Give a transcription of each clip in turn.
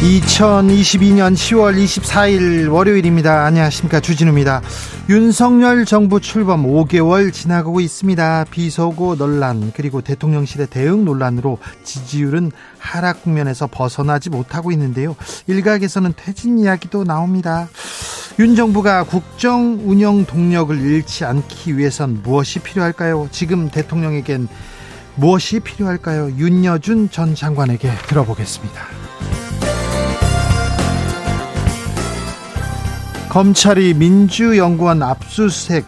2022년 10월 24일 월요일입니다. 안녕하십니까. 주진우입니다. 윤석열 정부 출범 5개월 지나가고 있습니다. 비서고 논란, 그리고 대통령실의 대응 논란으로 지지율은 하락 국면에서 벗어나지 못하고 있는데요. 일각에서는 퇴진 이야기도 나옵니다. 윤 정부가 국정 운영 동력을 잃지 않기 위해선 무엇이 필요할까요? 지금 대통령에겐 무엇이 필요할까요? 윤여준 전 장관에게 들어보겠습니다. 검찰이 민주연구원 압수수색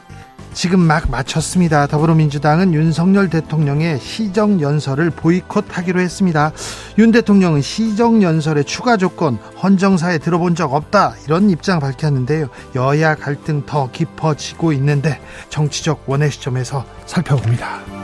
지금 막 마쳤습니다. 더불어민주당은 윤석열 대통령의 시정연설을 보이콧하기로 했습니다. 윤 대통령은 시정연설의 추가 조건 헌정사에 들어본 적 없다 이런 입장 밝혔는데요. 여야 갈등 더 깊어지고 있는데 정치적 원의 시점에서 살펴봅니다.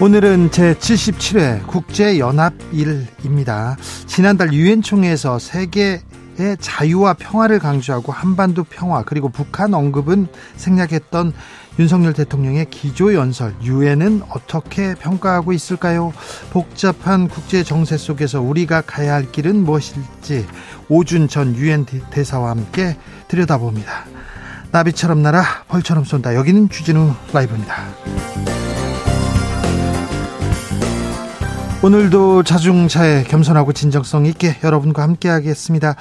오늘은 제77회 국제연합일입니다. 지난달 유엔 총회에서 세계의 자유와 평화를 강조하고 한반도 평화 그리고 북한 언급은 생략했던 윤석열 대통령의 기조연설 유엔은 어떻게 평가하고 있을까요? 복잡한 국제 정세 속에서 우리가 가야 할 길은 무엇일지 오준 전 유엔 대사와 함께 들여다봅니다. 나비처럼 날아 벌처럼 쏜다. 여기는 주진우 라이브입니다. 오늘도 자중차에 겸손하고 진정성 있게 여러분과 함께 하겠습니다.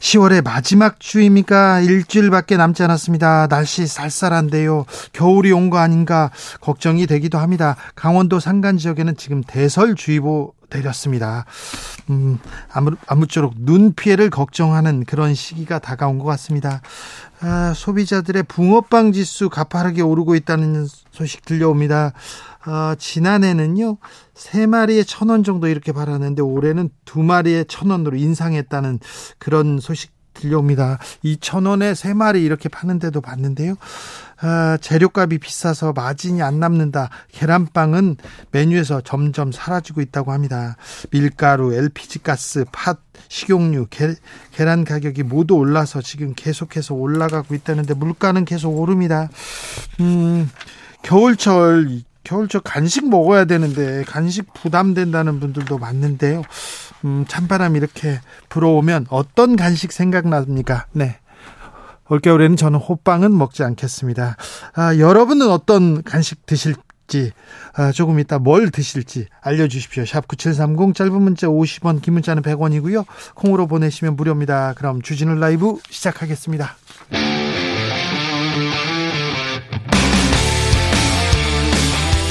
10월의 마지막 주입니까? 일주일밖에 남지 않았습니다. 날씨 쌀쌀한데요. 겨울이 온 거 아닌가 걱정이 되기도 합니다. 강원도 산간 지역에는 지금 대설주의보 내렸습니다. 음, 아무, 아무쪼록 눈 피해를 걱정하는 그런 시기가 다가온 것 같습니다. 아, 소비자들의 붕어빵 지수 가파르게 오르고 있다는 소식 들려옵니다. 어, 지난해는요, 세 마리에 천 원 정도 이렇게 팔았는데 올해는 두 마리에 천 원으로 인상했다는 그런 소식 들려옵니다. 2천 원에 세 마리 이렇게 파는데도 봤는데요. 아, 재료값이 비싸서 마진이 안 남는다. 계란빵은 메뉴에서 점점 사라지고 있다고 합니다. 밀가루, LPG 가스, 팥, 식용유, 게, 계란 가격이 모두 올라서 지금 계속해서 올라가고 있다는데 물가는 계속 오릅니다. 음, 겨울철 겨울철 간식 먹어야 되는데 간식 부담된다는 분들도 많는데요. 음, 찬바람 이렇게 불어오면 어떤 간식 생각납니까? 네. 올겨울에는 저는 호빵은 먹지 않겠습니다. 아, 여러분은 어떤 간식 드실지 아, 조금 이따 뭘 드실지 알려주십시오. 샵 9730 짧은 문자 50원 긴 문자는 100원이고요. 콩으로 보내시면 무료입니다. 그럼 주진우 라이브 시작하겠습니다.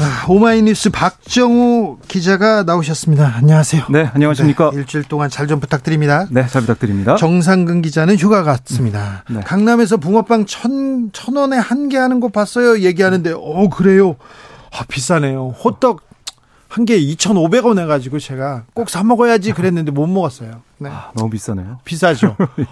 아, 오마이뉴스 박정우 기자가 나오셨습니다. 안녕하세요. 네, 안녕하십니까. 네, 일주일 동안 잘 좀 부탁드립니다. 네, 잘 부탁드립니다. 정상근 기자는 휴가 갔습니다. 네. 강남에서 붕어빵 천, 천 원에 한 개 하는 거 봤어요. 얘기하는데, 어, 그래요. 아, 비싸네요. 호떡 한 개에 2,500원 해가지고 제가 꼭 사 먹어야지 그랬는데 못 먹었어요. 네. 아, 너무 비싸네요. 비싸죠. 예.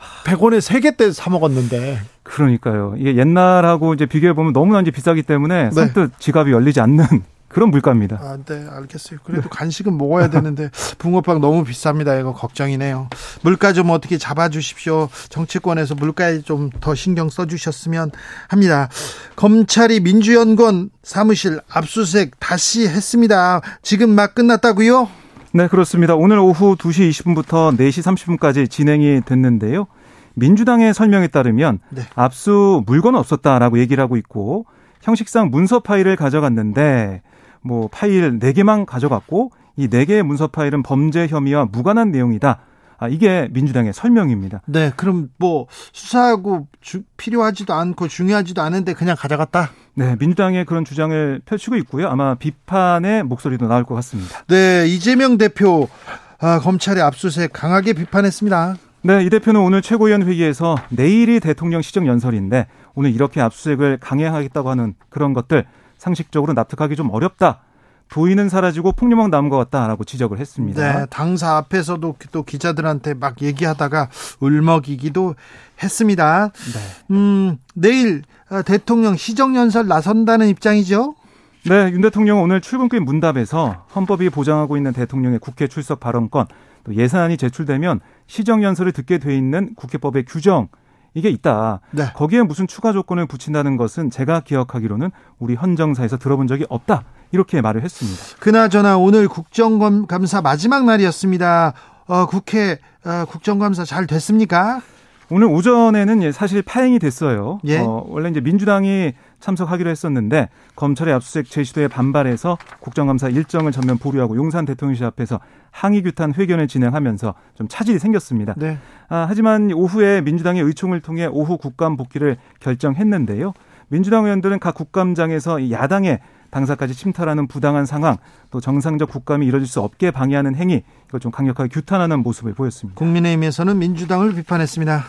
아유, 100원에 3개 때 사 먹었는데. 그러니까요. 이게 옛날하고 이제 비교해 보면 너무나 이제 비싸기 때문에 네. 선뜻 지갑이 열리지 않는 그런 물가입니다. 아, 네, 알겠어요. 그래도 간식은 먹어야 되는데 붕어빵 너무 비쌉니다. 이거 걱정이네요. 물가 좀 어떻게 잡아주십시오. 정치권에서 물가에 좀 더 신경 써주셨으면 합니다. 검찰이 민주연구원 사무실 압수수색 다시 했습니다. 지금 막 끝났다고요? 네, 그렇습니다. 오늘 오후 2시 20분부터 4시 30분까지 진행이 됐는데요. 민주당의 설명에 따르면 네. 압수 물건은 없었다라고 얘기를 하고 있고 형식상 문서 파일을 가져갔는데 뭐 파일 4개만 가져갔고 이 4개의 문서 파일은 범죄 혐의와 무관한 내용이다. 아, 이게 민주당의 설명입니다. 네, 그럼 뭐 수사하고 주, 필요하지도 않고 중요하지도 않은데 그냥 가져갔다? 네, 민주당의 그런 주장을 펼치고 있고요. 아마 비판의 목소리도 나올 것 같습니다. 네, 이재명 대표 아, 검찰의 압수수색 강하게 비판했습니다. 네, 이 대표는 오늘 최고위원 회의에서 내일이 대통령 시정 연설인데 오늘 이렇게 압수수색을 강행하겠다고 하는 그런 것들 상식적으로 납득하기 좀 어렵다. 도의는 사라지고 폭력만 남은 것 같다라고 지적을 했습니다. 네, 당사 앞에서도 또 기자들한테 막 얘기하다가 울먹이기도 했습니다. 네. 음, 내일 어, 대통령 시정연설 나선다는 입장이죠? 네, 윤 대통령은 오늘 출근길 문답에서 헌법이 보장하고 있는 대통령의 국회 출석 발언권, 또 예산안이 제출되면 시정연설을 듣게 돼 있는 국회법의 규정, 이게 있다. 네. 거기에 무슨 추가 조건을 붙인다는 것은 제가 기억하기로는 우리 헌정사에서 들어본 적이 없다. 이렇게 말을 했습니다. 그나저나 오늘 국정감사 마지막 날이었습니다. 어, 국회 어, 국정감사 잘 됐습니까? 오늘 오전에는 사실 파행이 됐어요. 예? 어, 원래 이제 민주당이 참석하기로 했었는데 검찰의 압수수색 제시도에 반발해서 국정감사 일정을 전면 보류하고 용산 대통령실 앞에서 항의 규탄 회견을 진행하면서 좀 차질이 생겼습니다. 네. 아, 하지만 오후에 민주당의 의총을 통해 오후 국감 복귀를 결정했는데요. 민주당 의원들은 각 국감장에서 야당의 당사까지 침탈하는 부당한 상황, 또 정상적 국감이 이뤄질 수 없게 방해하는 행위, 이걸 좀 강력하게 규탄하는 모습을 보였습니다. 국민의힘에서는 민주당을 비판했습니다.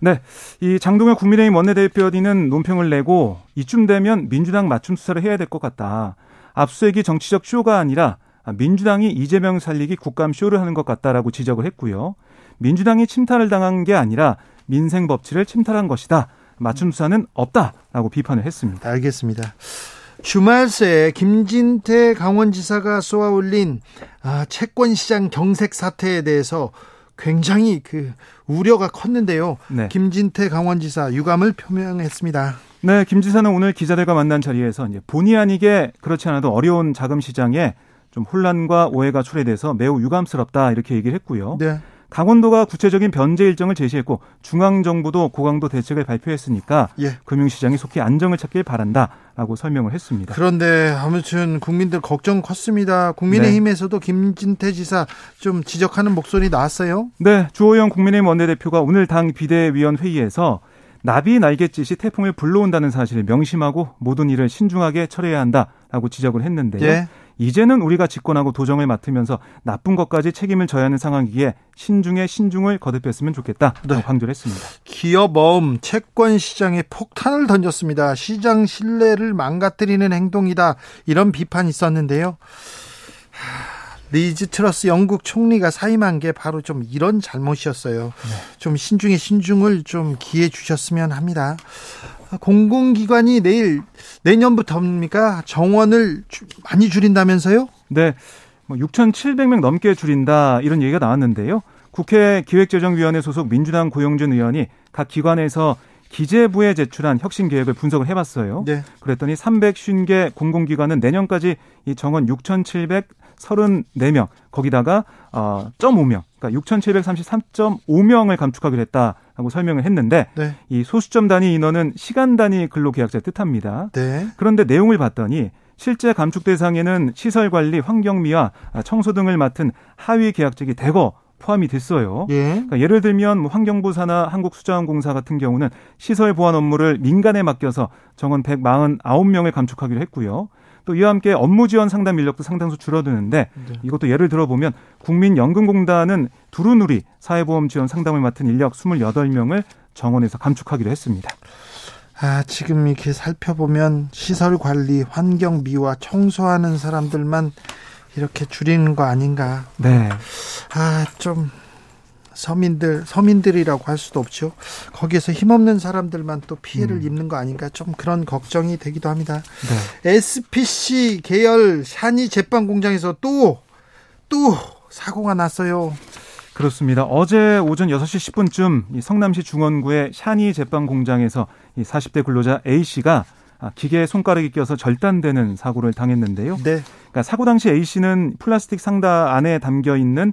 네. 이 장동현 국민의힘 원내대표는 논평을 내고 이쯤 되면 민주당 맞춤 수사를 해야 될 것 같다. 압수수색이 정치적 쇼가 아니라 민주당이 이재명 살리기 국감 쇼를 하는 것 같다라고 지적을 했고요. 민주당이 침탈을 당한 게 아니라 민생 법치를 침탈한 것이다. 맞춤 수사는 없다라고 비판을 했습니다. 알겠습니다. 주말 새 김진태 강원지사가 쏘아올린 아, 채권시장 경색 사태에 대해서 굉장히 그 우려가 컸는데요. 네. 김진태 강원지사 유감을 표명했습니다. 네, 김 지사는 오늘 기자들과 만난 자리에서 이제 본의 아니게 그렇지 않아도 어려운 자금 시장에 좀 혼란과 오해가 초래돼서 매우 유감스럽다 이렇게 얘기를 했고요. 네. 강원도가 구체적인 변제 일정을 제시했고 중앙 정부도 고강도 대책을 발표했으니까 예. 금융시장이 속히 안정을 찾길 바란다라고 설명을 했습니다. 그런데 아무튼 국민들 걱정 컸습니다. 국민의힘에서도 네. 김진태 지사 좀 지적하는 목소리 나왔어요. 네, 주호영 국민의힘 원내대표가 오늘 당 비대위원 회의에서 나비 날갯짓이 태풍을 불러온다는 사실을 명심하고 모든 일을 신중하게 처리해야 한다라고 지적을 했는데요. 예. 이제는 우리가 집권하고 도정을 맡으면서 나쁜 것까지 책임을 져야 하는 상황이기에 신중에 신중을 거듭했으면 좋겠다. 네. 강조를 했습니다. 기업 어음 채권 시장에 폭탄을 던졌습니다. 시장 신뢰를 망가뜨리는 행동이다. 이런 비판이 있었는데요. 리즈 트러스 영국 총리가 사임한 게 바로 좀 이런 잘못이었어요. 네. 좀 신중에 신중을 좀 기해 주셨으면 합니다. 공공기관이 내일 내년부터입니까? 정원을 많이 줄인다면서요? 네. 뭐 6,700명 넘게 줄인다 이런 얘기가 나왔는데요. 국회 기획재정위원회 소속 민주당 고용준 의원이 각 기관에서 기재부에 제출한 혁신 계획을 분석을 해봤어요. 네. 그랬더니 350개 공공기관은 내년까지 이 정원 6,734명 거기다가 어 0.5명 그러니까 6,733.5명을 감축하기로 했다라고 설명을 했는데 네. 이 소수점 단위 인원은 시간 단위 근로계약자 뜻합니다. 네. 그런데 내용을 봤더니 실제 감축 대상에는 시설 관리, 환경미화, 청소 등을 맡은 하위 계약직이 대거 포함이 됐어요. 예. 그러니까 예를 들면 뭐 환경부 산하 한국수자원공사 같은 경우는 시설 보안 업무를 민간에 맡겨서 정원 149명을 감축하기로 했고요. 또 이와 함께 업무 지원 상담 인력도 상당수 줄어드는데 네. 이것도 예를 들어보면 국민연금공단은 두루누리 사회보험 지원 상담을 맡은 인력 28명을 정원에서 감축하기로 했습니다. 아, 지금 이렇게 살펴보면 시설 관리, 환경 미화, 청소하는 사람들만 이렇게 줄이는 거 아닌가. 네. 아, 좀 서민들 서민들이라고 할 수도 없죠. 거기에서 힘없는 사람들만 또 피해를 음. 입는 거 아닌가 좀 그런 걱정이 되기도 합니다. 네. SPC 계열 샤니 제빵 공장에서 또또 사고가 났어요. 그렇습니다. 어제 오전 6시 10분쯤 성남시 중원구의 샤니 제빵 공장에서 이 40대 근로자 A 씨가 기계에 손가락이 껴서 절단되는 사고를 당했는데요. 네. 그러니까 사고 당시 A 씨는 플라스틱 상자 안에 담겨 있는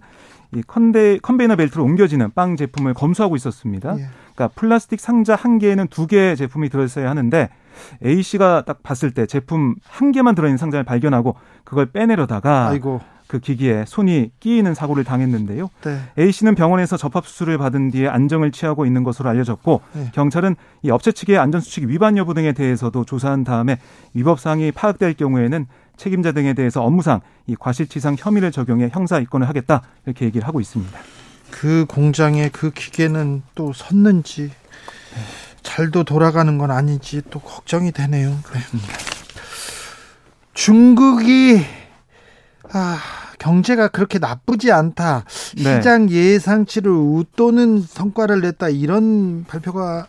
이 컨데 컨베이어 벨트로 옮겨지는 빵 제품을 검수하고 있었습니다. 예. 그러니까 플라스틱 상자 한 개에는 두 개의 제품이 들어있어야 하는데 A 씨가 딱 봤을 때 제품 한 개만 들어있는 상자를 발견하고 그걸 빼내려다가 아이고. 그 기기에 손이 끼이는 사고를 당했는데요. 네. A 씨는 병원에서 접합 수술을 받은 뒤에 안정을 취하고 있는 것으로 알려졌고 네. 경찰은 이 업체 측의 안전 수칙 위반 여부 등에 대해서도 조사한 다음에 위법 사항이 파악될 경우에는 책임자 등에 대해서 업무상 이 과실치상 혐의를 적용해 형사 입건을 하겠다 이렇게 얘기를 하고 있습니다. 그 공장에 그 기계는 또 섰는지 잘도 돌아가는 건 아닌지 또 걱정이 되네요. 네. 중국이 아, 경제가 그렇게 나쁘지 않다. 네. 시장 예상치를 웃도는 성과를 냈다. 이런 발표가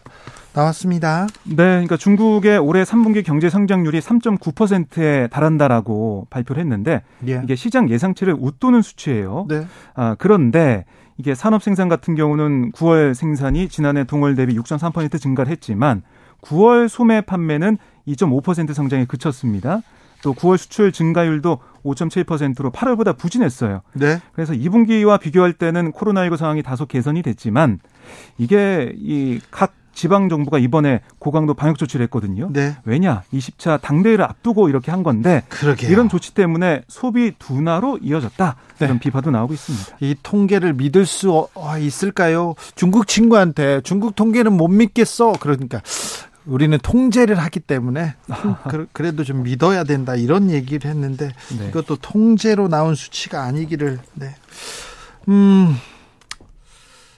나왔습니다. 네, 그러니까 중국의 올해 3분기 경제 성장률이 3.9%에 달한다라고 발표를 했는데 예. 이게 시장 예상치를 웃도는 수치예요. 네. 아, 그런데 이게 산업 생산 같은 경우는 9월 생산이 지난해 동월 대비 6.3% 증가를 했지만 9월 소매 판매는 2.5% 성장에 그쳤습니다. 또 9월 수출 증가율도 5.7%로 8월보다 부진했어요. 네. 그래서 2분기와 비교할 때는 코로나19 상황이 다소 개선이 됐지만 이게 이 각 지방 정부가 이번에 고강도 방역 조치를 했거든요. 네. 왜냐? 20차 당대회를 앞두고 이렇게 한 건데 그러게요. 이런 조치 때문에 소비 둔화로 이어졌다. 네. 이런 비판도 나오고 있습니다. 이 통계를 믿을 수 어, 있을까요? 중국 친구한테 중국 통계는 못 믿겠어. 그러니까 우리는 통제를 하기 때문에 그래도 좀 믿어야 된다 이런 얘기를 했는데 네. 이것도 통제로 나온 수치가 아니기를 네. 음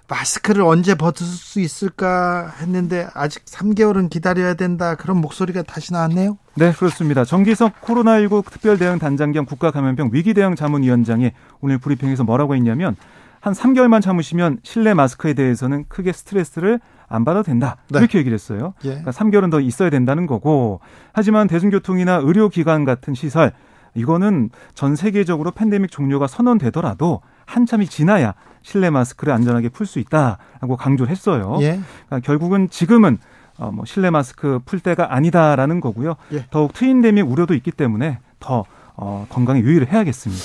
마스크를 언제 벗을 수 있을까 했는데 아직 3개월은 기다려야 된다 그런 목소리가 다시 나왔네요. 네, 그렇습니다. 정기석 코로나19 특별대응 단장 겸 국가감염병 위기대응 자문위원장이 오늘 브리핑에서 뭐라고 했냐면 한 3개월만 참으시면 실내 마스크에 대해서는 크게 스트레스를 안 받아도 된다. 네. 이렇게 얘기를 했어요. 예. 그러니까 3개월은 더 있어야 된다는 거고 하지만 대중교통이나 의료기관 같은 시설 이거는 전 세계적으로 팬데믹 종료가 선언되더라도 한참이 지나야 실내 마스크를 안전하게 풀 수 있다라고 강조를 했어요. 예. 그러니까 결국은 지금은 어, 뭐 실내 마스크 풀 때가 아니다라는 거고요. 예. 더욱 twindemic 우려도 있기 때문에 더 어, 건강에 유의를 해야겠습니다.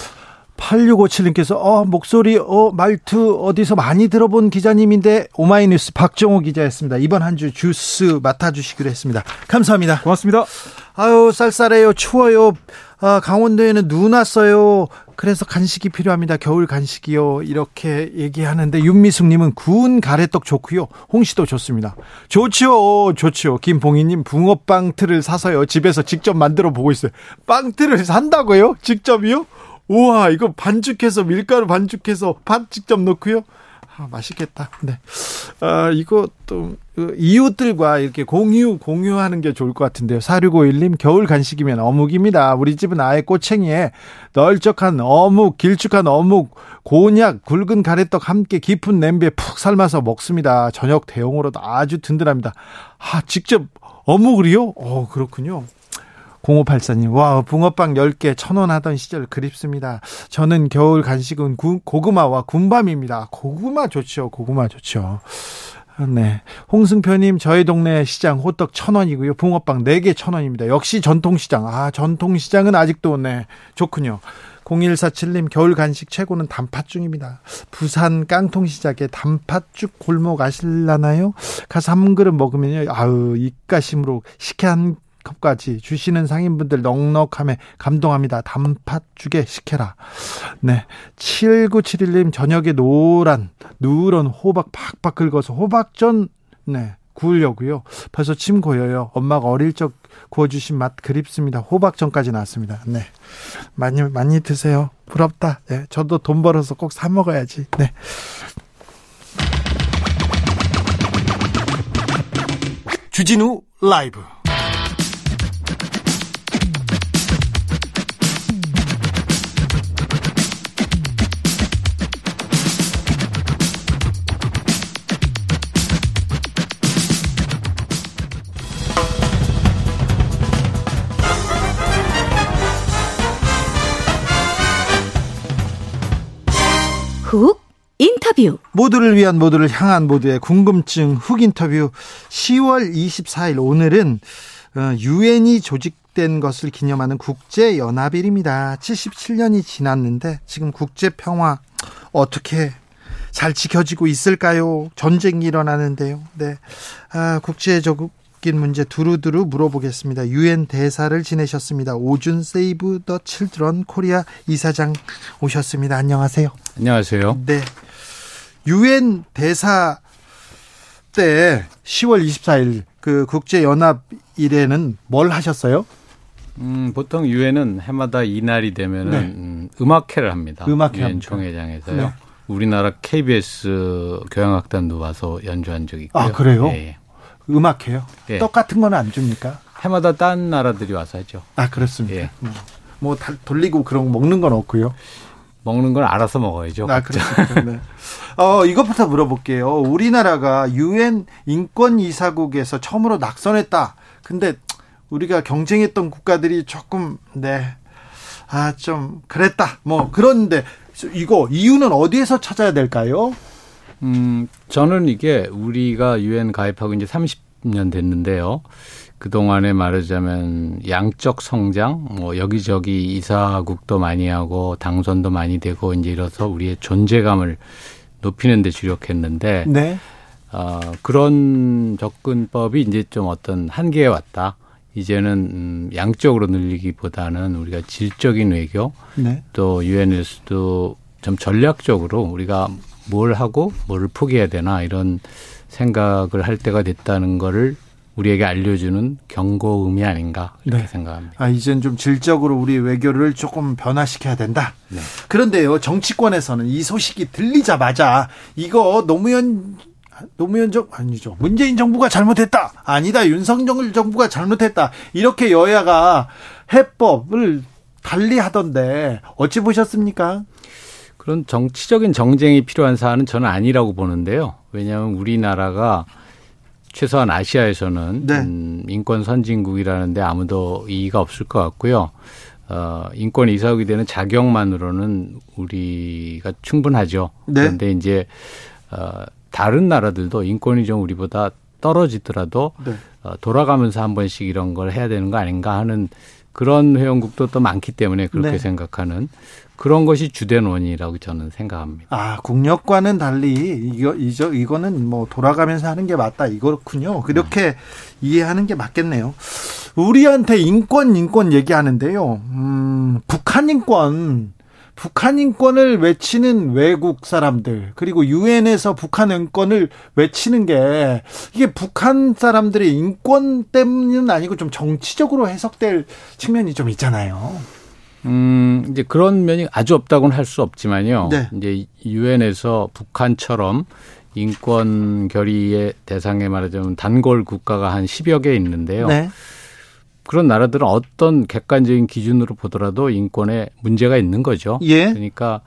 8657님께서 어 목소리 어 말투 어디서 많이 들어본 기자님인데 오마이뉴스 박정호 기자였습니다. 이번 한 주 뉴스 맡아 주시기로 했습니다. 감사합니다. 고맙습니다. 아유 쌀쌀해요. 추워요. 아, 강원도에는 눈 왔어요. 그래서 간식이 필요합니다. 겨울 간식이요. 이렇게 얘기하는데 윤미숙님은 구운 가래떡 좋고요. 홍시도 좋습니다. 좋지요. 좋지요. 김봉희님 붕어빵 틀을 사서요. 집에서 직접 만들어 보고 있어요. 빵 틀을 산다고요? 직접이요? 우와, 이거 반죽해서 밀가루 반죽해서 팥 직접 넣고요. 아, 맛있겠다. 네. 아, 이거 또그 이웃들과 이렇게 공유 공유하는 게 좋을 것 같은데요. 4651님 겨울 간식이면 어묵입니다. 우리 집은 아예 꼬챙이에 널쩍한 어묵, 길쭉한 어묵, 곤약, 굵은 가래떡 함께 깊은 냄비에 푹 삶아서 먹습니다. 저녁 대용으로도 아주 든든합니다. 아, 직접 어묵을요? 어, 그렇군요. 0584님, 와, 붕어빵 10개 천원 하던 시절 그립습니다. 저는 겨울 간식은 구, 고구마와 군밤입니다. 고구마 좋죠. 고구마 좋죠. 네. 홍승표님, 저희 동네 시장 호떡 천 원이고요. 붕어빵 4개 천 원입니다. 역시 전통시장. 아, 전통시장은 아직도, 네. 좋군요. 0147님, 겨울 간식 최고는 단팥죽입니다. 부산 깡통시장에 단팥죽 골목 아실라나요? 가서 한 그릇 먹으면요. 아우, 입가심으로 식한 컵까지 주시는 상인분들 넉넉함에 감동합니다. 단팥죽에 식혜라. 네. 7971님 저녁에 노란 누런 호박 팍팍 긁어서 호박전 네. 구우려고요. 벌써 침 고여요. 엄마가 어릴 적 구워주신 맛 그립습니다. 호박전까지 나왔습니다. 네. 많이, 많이 드세요. 부럽다. 네. 저도 돈 벌어서 꼭 사 먹어야지. 네. 주진우 라이브 훅 인터뷰 모두를 위한 모두를 향한 모두의 궁금증 훅 인터뷰 10월 24일 오늘은 어, 유엔이 조직된 것을 기념하는 국제 연합일입니다. 77년이 지났는데 지금 국제 평화 어떻게 잘 지켜지고 있을까요? 전쟁이 일어나는데요. 네. 아, 국제적 인 문제 두루두루 물어보겠습니다. 유엔 대사를 지내셨습니다. 오준 세이브 더 칠드런 코리아 이사장 오셨습니다. 안녕하세요. 안녕하세요. 네. 유엔 대사 때 10월 24일 그 국제 연합 일에는 뭘 하셨어요? 음, 보통 유엔은 해마다 이날이 되면은 네. 음, 음악회를 합니다. 음악회 유엔 총회장에서요. 네. 우리나라 KBS 교향악단도 와서 연주한 적이 있고요. 아 그래요? 예, 예. 음악회요? 예. 똑같은 거는 안 줍니까? 해마다 딴 나라들이 와서 하죠. 아 그렇습니까? 예. 뭐, 뭐 돌리고 그런 거 먹는 건 없고요. 먹는 건 알아서 먹어야죠. 아, 그렇죠. 네. 어, 이것부터 물어볼게요. 우리나라가 유엔 인권 이사국에서 처음으로 낙선했다. 근데 우리가 경쟁했던 국가들이 조금 네. 아, 좀 그랬다. 뭐 그런데 이거 이유는 어디에서 찾아야 될까요? 음, 저는 이게 우리가 유엔 가입하고 이제 30년 됐는데요. 그동안에 말하자면 양적 성장, 뭐 여기저기 이사국도 많이 하고 당선도 많이 되고 이제 이래서 우리의 존재감을 높이는 데 주력했는데 네. 어, 그런 접근법이 이제 좀 어떤 한계에 왔다. 이제는 음, 양적으로 늘리기보다는 우리가 질적인 외교 네. 또 유엔에서도 좀 전략적으로 우리가 뭘 하고 뭘 포기해야 되나 이런 생각을 할 때가 됐다는 거를 우리에게 알려주는 경고음이 아닌가 이렇게 네. 생각합니다. 아 이젠 좀 질적으로 우리 외교를 조금 변화시켜야 된다. 네. 그런데요 정치권에서는 이 소식이 들리자마자 이거 노무현 노무현 정 아니죠 문재인 정부가 잘못했다 아니다 윤석열 정부가 잘못했다 이렇게 여야가 해법을 달리 하던데 어찌 보셨습니까? 그런 정치적인 정쟁이 필요한 사안은 저는 아니라고 보는데요. 왜냐하면 우리나라가 최소한 아시아에서는 네. 음, 인권 선진국이라는데 아무도 이의가 없을 것 같고요. 어, 인권 이사국이 되는 자격만으로는 우리가 충분하죠. 네. 그런데 이제 어, 다른 나라들도 인권이 좀 우리보다 떨어지더라도 네. 어, 돌아가면서 한 번씩 이런 걸 해야 되는 거 아닌가 하는 그런 회원국도 또 많기 때문에 그렇게 네. 생각하는 그런 것이 주된 원인이라고 저는 생각합니다. 아, 국력과는 달리 이거 이저 이거는 뭐 돌아가면서 하는 게 맞다 이거군요. 그렇게 음. 이해하는 게 맞겠네요. 우리한테 인권 인권 얘기하는데요. 음, 북한 인권 북한 인권을 외치는 외국 사람들 그리고 유엔에서 북한 인권을 외치는 게 이게 북한 사람들의 인권 때문은 아니고 좀 정치적으로 해석될 측면이 좀 있잖아요. 음, 이제 그런 면이 아주 없다고는 할 수 없지만요. 네. 이제 유엔에서 북한처럼 인권 결의의 대상에 말하자면 단골 국가가 한 10여 개 있는데요. 네. 그런 나라들은 어떤 객관적인 기준으로 보더라도 인권에 문제가 있는 거죠. 예. 그러니까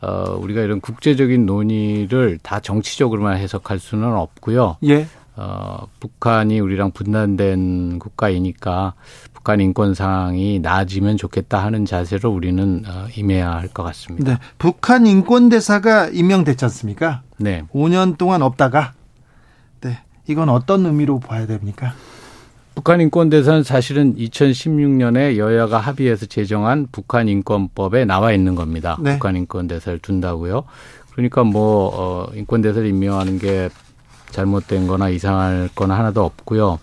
어 우리가 이런 국제적인 논의를 다 정치적으로만 해석할 수는 없고요. 예. 어 북한이 우리랑 분단된 국가이니까 북한 인권 상황이 나아지면 좋겠다 하는 자세로 우리는 어, 임해야 할 것 같습니다. 네. 북한 인권 대사가 임명됐지 않습니까? 네. 5년 동안 없다가 네. 이건 어떤 의미로 봐야 됩니까? 북한 인권 대사는 사실은 2016년에 여야가 합의해서 제정한 북한 인권법에 나와 있는 겁니다. 네. 북한 인권 대사를 둔다고요. 그러니까 뭐 어, 인권 대사를 임명하는 게 잘못된 거나 이상할 거나 하나도 없고요.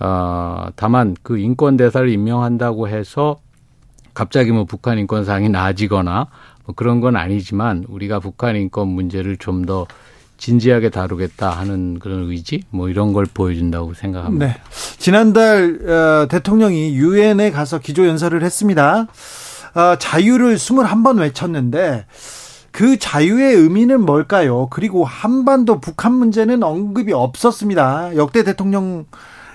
어, 다만 그 인권 대사를 임명한다고 해서 갑자기 뭐 북한 인권 상이 나아지거나 뭐 그런 건 아니지만 우리가 북한 인권 문제를 좀더 진지하게 다루겠다 하는 그런 의지 뭐 이런 걸 보여준다고 생각합니다. 네. 지난달 어, 대통령이 유엔에 가서 기조 연설을 했습니다. 어, 자유를 21번 외쳤는데 그 자유의 의미는 뭘까요? 그리고 한반도 북한 문제는 언급이 없었습니다. 역대 대통령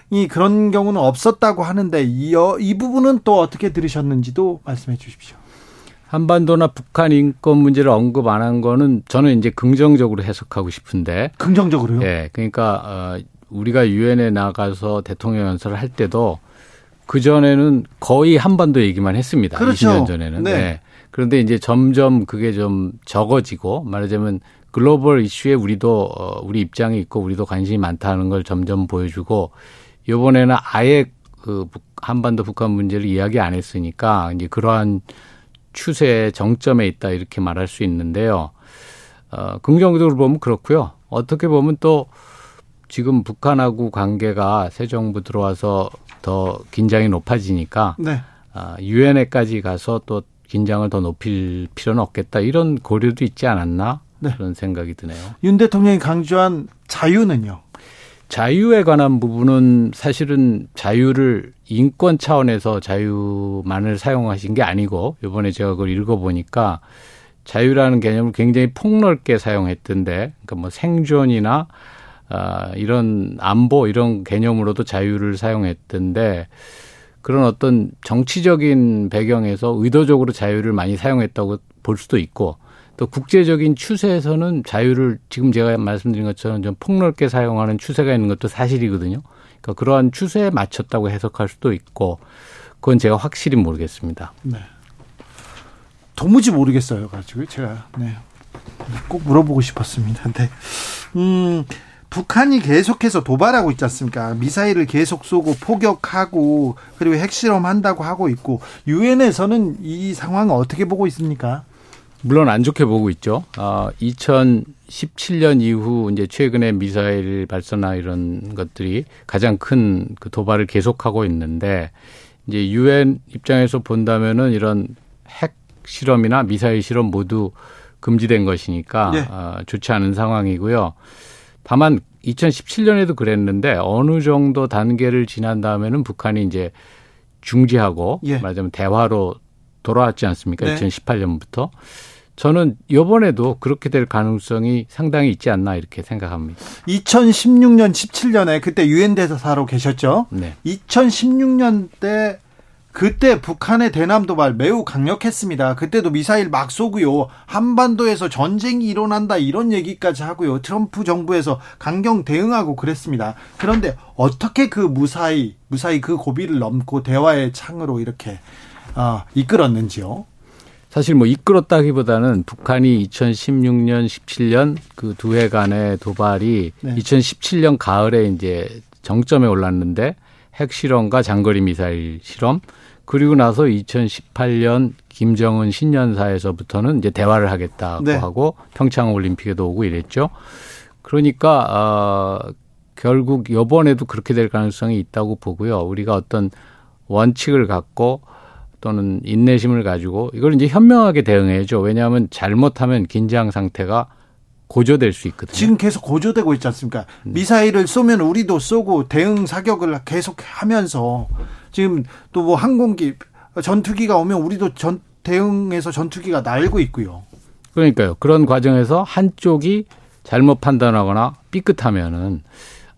이 그런 경우는 없었다고 하는데 이, 이 부분은 또 어떻게 들으셨는지도 말씀해 주십시오. 한반도나 북한 인권 문제를 언급 안 한 거는 저는 이제 긍정적으로 해석하고 싶은데. 긍정적으로요? 예. 그러니까 어 우리가 유엔에 나가서 대통령 연설을 할 때도 그 전에는 거의 한반도 얘기만 했습니다. 그렇죠. 20년 전에는. 네. 네. 그런데 이제 점점 그게 좀 적어지고 말하자면 글로벌 이슈에 우리도 어 우리 입장이 있고 우리도 관심이 많다는 걸 점점 보여주고 요번에는 아예 그 한반도 북한 문제를 이야기 안 했으니까 이제 그러한 추세의 정점에 있다 이렇게 말할 수 있는데요. 어, 긍정적으로 보면 그렇고요. 어떻게 보면 또 지금 북한하고 관계가 새 정부 들어와서 더 긴장이 높아지니까 네. 아, 유엔에까지 가서 또 긴장을 더 높일 필요는 없겠다 이런 고려도 있지 않았나 네. 그런 생각이 드네요. 윤 대통령이 강조한 자유는요. 자유에 관한 부분은 사실은 자유를 인권 차원에서 자유만을 사용하신 게 아니고 이번에 제가 그걸 읽어보니까 자유라는 개념을 굉장히 폭넓게 사용했던데 그러니까 뭐 생존이나 아, 이런 안보 이런 개념으로도 자유를 사용했던데 그런 어떤 정치적인 배경에서 의도적으로 자유를 많이 사용했다고 볼 수도 있고 또 국제적인 추세에서는 자유를 지금 제가 말씀드린 것처럼 좀 폭넓게 사용하는 추세가 있는 것도 사실이거든요. 그러니까 그러한 추세에 맞췄다고 해석할 수도 있고 그건 제가 확실히 모르겠습니다. 네. 도무지 모르겠어요. 가지고 제가 네. 꼭 물어보고 싶었습니다. 네. 음, 북한이 계속해서 도발하고 있지 않습니까? 미사일을 계속 쏘고 포격하고 그리고 핵실험 한다고 하고 있고 유엔에서는 이 상황을 어떻게 보고 있습니까? 물론 안 좋게 보고 있죠. 아, 2017년 이후 이제 최근에 미사일 발사나 이런 것들이 가장 큰 그 도발을 계속하고 있는데 이제 유엔 입장에서 본다면은 이런 핵 실험이나 미사일 실험 모두 금지된 것이니까 네. 아, 좋지 않은 상황이고요. 다만 2017년에도 그랬는데 어느 정도 단계를 지난 다음에는 북한이 이제 중지하고 예. 말하자면 대화로 돌아왔지 않습니까? 네. 2018년부터. 저는 이번에도 그렇게 될 가능성이 상당히 있지 않나 이렇게 생각합니다. 2016년, 17년에 그때 유엔 대사로 계셨죠? 네. 2016년 때 그때 북한의 대남 도발 매우 강력했습니다. 그때도 미사일 막 쏘고요. 한반도에서 전쟁이 일어난다 이런 얘기까지 하고요. 트럼프 정부에서 강경 대응하고 그랬습니다. 그런데 어떻게 그 무사히 무사히 그 고비를 넘고 대화의 창으로 이렇게 어, 이끌었는지요? 사실 뭐 이끌었다기보다는 북한이 2016년, 17년 그 두 해간의 도발이 네. 2017년 가을에 이제 정점에 올랐는데 핵 실험과 장거리 미사일 실험 그리고 나서 2018년 김정은 신년사에서부터는 이제 대화를 하겠다고 네. 하고 평창 올림픽에도 오고 이랬죠. 그러니까 어 결국 요번에도 그렇게 될 가능성이 있다고 보고요. 우리가 어떤 원칙을 갖고 또는 인내심을 가지고 이걸 이제 현명하게 대응해야죠. 왜냐하면 잘못하면 긴장 상태가 고조될 수 있거든요. 지금 계속 고조되고 있지 않습니까? 네. 미사일을 쏘면 우리도 쏘고 대응 사격을 계속 하면서 지금 또 뭐 항공기 전투기가 오면 우리도 전 대응해서 전투기가 날고 있고요. 그러니까요. 그런 과정에서 한쪽이 잘못 판단하거나 삐끗하면은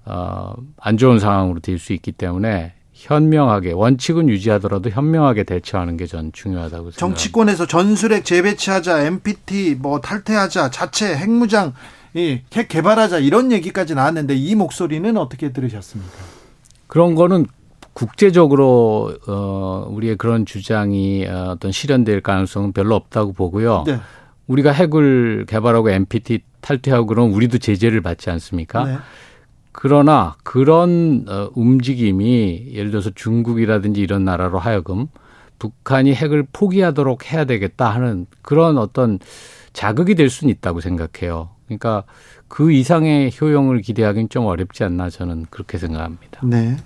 어안 좋은 상황으로 될 수 있기 때문에 현명하게 원칙은 유지하더라도 현명하게 대처하는 게 전 중요하다고 생각합니다. 정치권에서 전술핵 재배치하자, NPT 뭐 탈퇴하자, 자체 핵무장 이핵 개발하자 이런 얘기까지 나왔는데 이 목소리는 어떻게 들으셨습니까? 그런 거는 국제적으로 어 우리의 그런 주장이 어, 어떤 실현될 가능성은 별로 없다고 보고요. 네. 우리가 핵을 개발하고 NPT 탈퇴하고 그러면 우리도 제재를 받지 않습니까? 네. 그러나 그런 어, 움직임이 예를 들어서 중국이라든지 이런 나라로 하여금 북한이 핵을 포기하도록 해야 되겠다 하는 그런 어떤 자극이 될 수는 있다고 생각해요. 그러니까 그 이상의 효용을 기대하기는 좀 어렵지 않나 저는 그렇게 생각합니다. 네.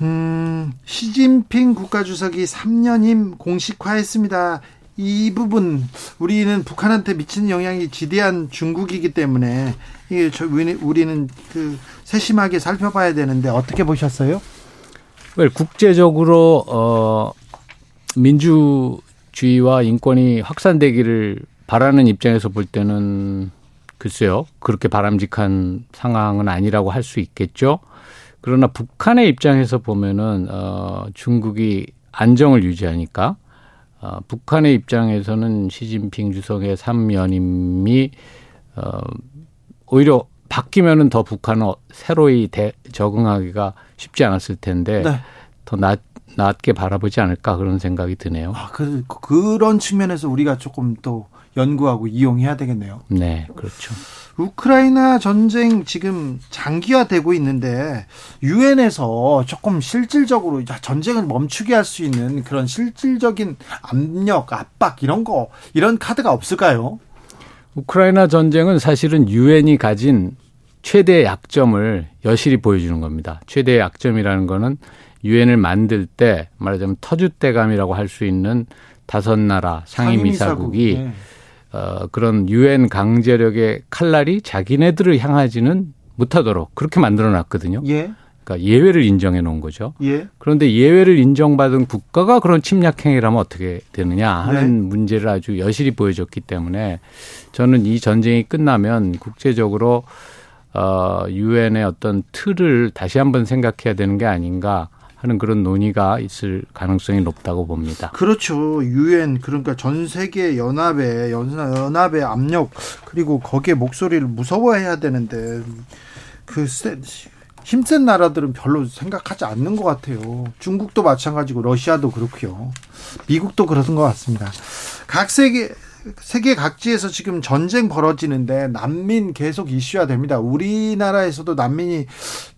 음, 시진핑 국가주석이 3년 임 공식화했습니다. 이 부분 우리는 북한한테 미치는 영향이 지대한 중국이기 때문에 이게 저 우리는 그 세심하게 살펴봐야 되는데 어떻게 보셨어요? 국제적으로 어 민주주의와 인권이 확산되기를 바라는 입장에서 볼 때는 글쎄요 그렇게 바람직한 상황은 아니라고 할 수 있겠죠. 그러나 북한의 입장에서 보면은 어 중국이 안정을 유지하니까 어, 북한의 입장에서는 시진핑 주석의 삼연임이 어, 오히려 바뀌면은 더 북한은 새로이 대, 적응하기가 쉽지 않았을 텐데 네. 더 낫, 낫게 바라보지 않을까 그런 생각이 드네요. 아, 그, 그런 측면에서 우리가 조금 또 연구하고 이용해야 되겠네요. 네, 그렇죠. 우크라이나 전쟁 지금 장기화되고 있는데 유엔에서 조금 실질적으로 전쟁을 멈추게 할 수 있는 그런 실질적인 압력, 압박 이런 거 이런 카드가 없을까요? 우크라이나 전쟁은 사실은 유엔이 가진 최대 약점을 여실히 보여주는 겁니다. 최대 약점이라는 거는 유엔을 만들 때 말하자면 터줏대감이라고 할 수 있는 다섯 나라 상임이사국이 네. 어, 그런 유엔 강제력의 칼날이 자기네들을 향하지는 못하도록 그렇게 만들어 놨거든요. 예. 그러니까 예외를 인정해 놓은 거죠. 예. 그런데 예외를 인정받은 국가가 그런 침략 행위를 하면 어떻게 되느냐 하는 네. 문제를 아주 여실히 보여줬기 때문에 저는 이 전쟁이 끝나면 국제적으로 어 유엔의 어떤 틀을 다시 한번 생각해야 되는 게 아닌가 하는 그런 논의가 있을 가능성이 높다고 봅니다. 그렇죠. 유엔 그러니까 전 세계 연합의 연합의 압력 그리고 거기에 목소리를 무서워해야 되는데 그 힘센 나라들은 별로 생각하지 않는 것 같아요. 중국도 마찬가지고 러시아도 그렇고요. 미국도 그러는 것 같습니다. 각 세계 세계 각지에서 지금 전쟁 벌어지는데 난민 계속 이슈화 됩니다. 우리나라에서도 난민이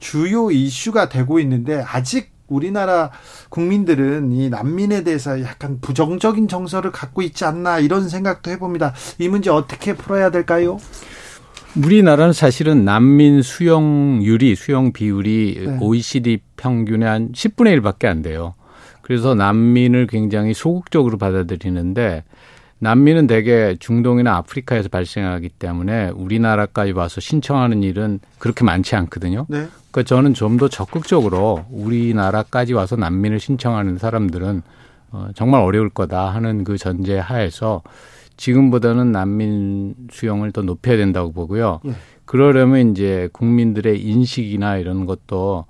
주요 이슈가 되고 있는데 아직 우리나라 국민들은 이 난민에 대해서 약간 부정적인 정서를 갖고 있지 않나 이런 생각도 해봅니다. 이 문제 어떻게 풀어야 될까요? 우리나라는 사실은 난민 수용률이 수용 비율이 네. OECD 평균의 한 10분의 1밖에 안 돼요. 그래서 난민을 굉장히 소극적으로 받아들이는데 난민은 대개 중동이나 아프리카에서 발생하기 때문에 우리나라까지 와서 신청하는 일은 그렇게 많지 않거든요. 네. 그러니까 저는 좀 더 적극적으로 우리나라까지 와서 난민을 신청하는 사람들은 어, 정말 어려울 거다 하는 그 전제 하에서 지금보다는 난민 수용을 더 높여야 된다고 보고요. 예. 그러려면 이제 국민들의 인식이나 이런 것도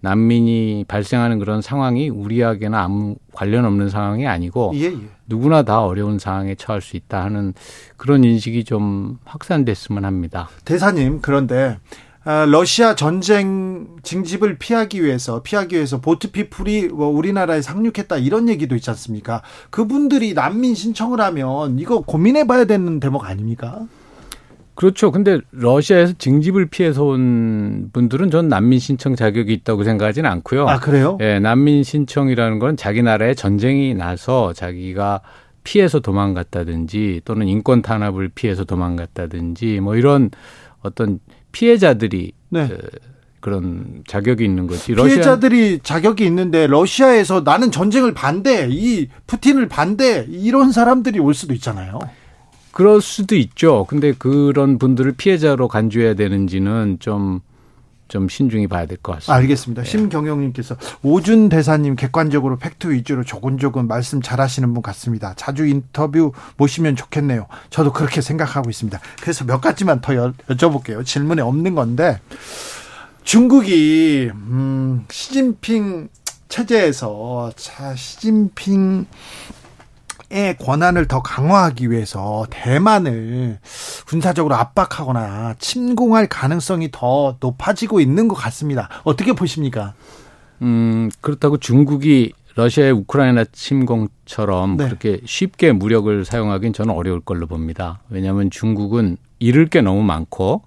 난민이 발생하는 그런 상황이 우리에게는 아무 관련 없는 상황이 아니고 예, 예. 누구나 다 어려운 상황에 처할 수 있다 하는 그런 인식이 좀 확산됐으면 합니다. 대사님 그런데 아, 러시아 전쟁 징집을 피하기 위해서 피하기 위해서 보트피플이 뭐 우리나라에 상륙했다 이런 얘기도 있지 않습니까? 그분들이 난민 신청을 하면 이거 고민해봐야 되는 대목 아닙니까? 그렇죠. 근데 러시아에서 징집을 피해서 온 분들은 전 난민 신청 자격이 있다고 생각하지는 않고요. 아 그래요? 예, 난민 신청이라는 건 자기 나라에 전쟁이 나서 자기가 피해서 도망갔다든지 또는 인권 탄압을 피해서 도망갔다든지 뭐 이런 어떤 피해자들이 네. 그, 그런 자격이 있는 거지. 피해자들이 자격이 있는데 러시아에서 나는 전쟁을 반대, 이 푸틴을 반대 이런 사람들이 올 수도 있잖아요. 그럴 수도 있죠. 근데 그런 분들을 피해자로 간주해야 되는지는 좀, 좀 신중히 봐야 될 것 같습니다. 알겠습니다. 네. 심경영님께서 오준 대사님 객관적으로 팩트 위주로 조곤조곤 말씀 잘하시는 분 같습니다. 자주 인터뷰 모시면 좋겠네요. 저도 그렇게 생각하고 있습니다. 그래서 몇 가지만 더 여, 여쭤볼게요. 질문에 없는 건데 중국이 음, 시진핑 체제에서 자 시진핑 의 권한을 더 강화하기 위해서 대만을 군사적으로 압박하거나 침공할 가능성이 더 높아지고 있는 것 같습니다. 어떻게 보십니까? 음, 그렇다고 중국이 러시아의 우크라이나 침공처럼 네. 그렇게 쉽게 무력을 사용하기는 저는 어려울 걸로 봅니다. 왜냐하면 중국은 잃을 게 너무 많고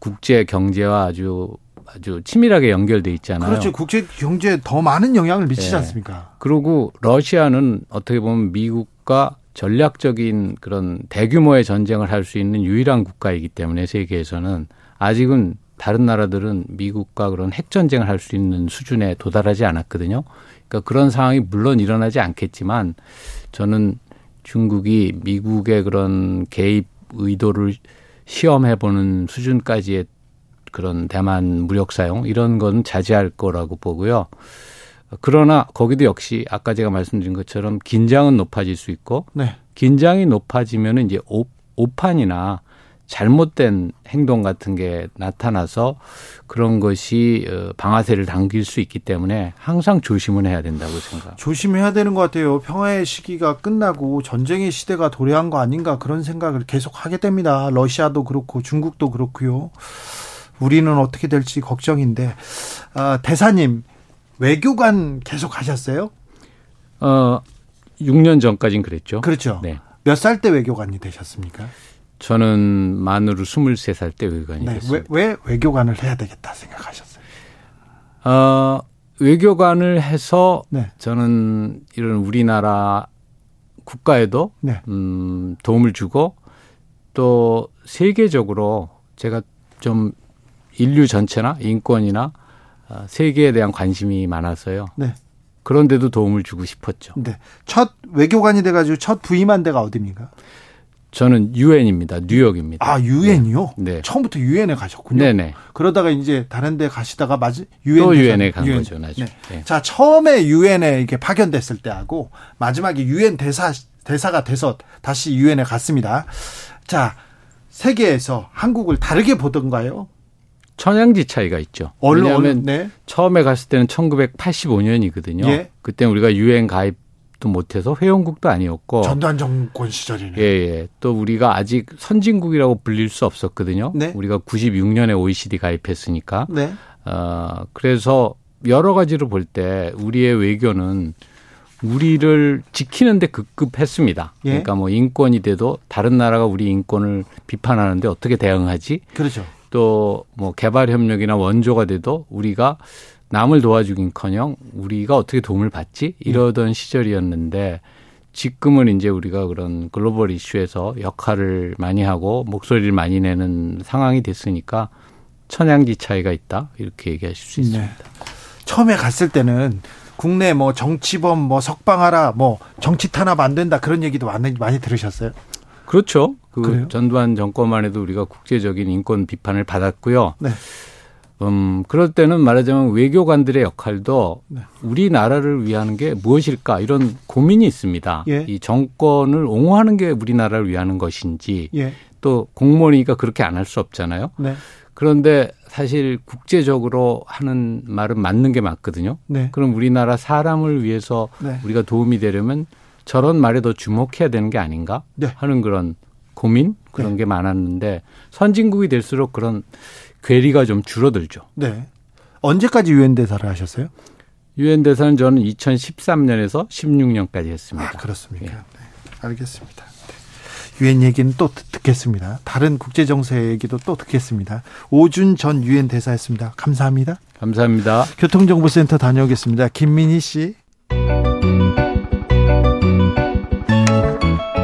국제 경제와 아주 아주 치밀하게 연결돼 있잖아요. 그렇죠. 국제 경제에 더 많은 영향을 미치지 네. 않습니까? 그리고 러시아는 어떻게 보면 미국과 전략적인 그런 대규모의 전쟁을 할 수 있는 유일한 국가이기 때문에 세계에서는 아직은 다른 나라들은 미국과 그런 핵 전쟁을 할 수 있는 수준에 도달하지 않았거든요. 그러니까 그런 상황이 물론 일어나지 않겠지만 저는 중국이 미국의 그런 개입 의도를 시험해 보는 수준까지의 그런 대만 무력 사용 이런 건 자제할 거라고 보고요. 그러나 거기도 역시 아까 제가 말씀드린 것처럼 긴장은 높아질 수 있고 네. 긴장이 높아지면은 이제 오, 오판이나 잘못된 행동 같은 게 나타나서 그런 것이 어, 방아쇠를 당길 수 있기 때문에 항상 조심은 해야 된다고 생각. 조심해야 되는 것 같아요. 평화의 시기가 끝나고 전쟁의 시대가 도래한 거 아닌가 그런 생각을 계속 하게 됩니다. 러시아도 그렇고 중국도 그렇고요. 우리는 어떻게 될지 걱정인데 어, 대사님 외교관 계속 하셨어요? 어 6년 전까지는 그랬죠. 그렇죠. 네. 몇 살 때 외교관이 되셨습니까? 저는 만으로 23살 때 외교관이 네. 됐습니다. 왜, 왜 외교관을 해야 되겠다 생각하셨어요? 어, 외교관을 해서 네. 저는 이런 우리나라 국가에도 네. 음, 도움을 주고 또 세계적으로 제가 좀 인류 전체나 인권이나 어, 세계에 대한 관심이 많아서요. 네. 그런데도 도움을 주고 싶었죠. 네. 첫 외교관이 돼가지고 첫 부임한 데가 어디입니까? 저는 유엔입니다. 뉴욕입니다. 아 유엔이요? 네. 네. 처음부터 유엔에 가셨군요. 네네. 그러다가 이제 다른데 가시다가 마지 유엔 또 유엔에 간 UN. 거죠. 나중에. 네. 네. 자 처음에 유엔에 이렇게 파견됐을 때하고 마지막에 유엔 대사 대사가 돼서 다시 유엔에 갔습니다. 자 세계에서 한국을 다르게 보던가요? 천양지 차이가 있죠. 얼른, 왜냐하면 네. 처음에 갔을 때는 1985년이거든요. 예. 그때 우리가 유엔 가입 도 못해서 회원국도 아니었고 전두환 정권 시절이네. 예, 예. 또 우리가 아직 선진국이라고 불릴 수 없었거든요. 네. 우리가 96년에 OECD 가입했으니까. 네. 어, 그래서 여러 가지로 볼 때 우리의 외교는 우리를 지키는데 급급했습니다. 예. 그러니까 뭐 인권이 돼도 다른 나라가 우리 인권을 비판하는데 어떻게 대응하지? 그렇죠. 또 뭐 개발 협력이나 원조가 돼도 우리가 남을 도와주긴커녕 우리가 어떻게 도움을 받지 이러던 음. 시절이었는데 지금은 이제 우리가 그런 글로벌 이슈에서 역할을 많이 하고 목소리를 많이 내는 상황이 됐으니까 천양지 차이가 있다 이렇게 얘기하실 수 있습니다. 네. 처음에 갔을 때는 국내 뭐 정치범 뭐 석방하라 뭐 정치 탄압 안 된다 그런 얘기도 많이 많이 들으셨어요? 그렇죠. 그 그래요? 전두환 정권만 해도 우리가 국제적인 인권 비판을 받았고요. 네. 음, 그럴 때는 말하자면 외교관들의 역할도 네. 우리나라를 위하는 게 무엇일까 이런 고민이 있습니다. 예. 이 정권을 옹호하는 게 우리나라를 위하는 것인지 예. 또 공무원이니까 그렇게 안 할 수 없잖아요. 네. 그런데 사실 국제적으로 하는 말은 맞는 게 맞거든요. 네. 그럼 우리나라 사람을 위해서 네. 우리가 도움이 되려면 저런 말에 더 주목해야 되는 게 아닌가 네. 하는 그런 고민 그런 네. 게 많았는데 선진국이 될수록 그런 괴리가 좀 줄어들죠. 네. 언제까지 유엔 대사를 하셨어요? 유엔 대사는 저는 2013년에서 16년까지 했습니다. 아, 그렇습니까? 예. 네. 알겠습니다. 네. 유엔 얘기는 또 듣겠습니다. 다른 국제 정세 얘기도 또 듣겠습니다. 오준 전 유엔 대사였습니다. 감사합니다. 감사합니다. 교통정보센터 다녀오겠습니다. 김민희 씨.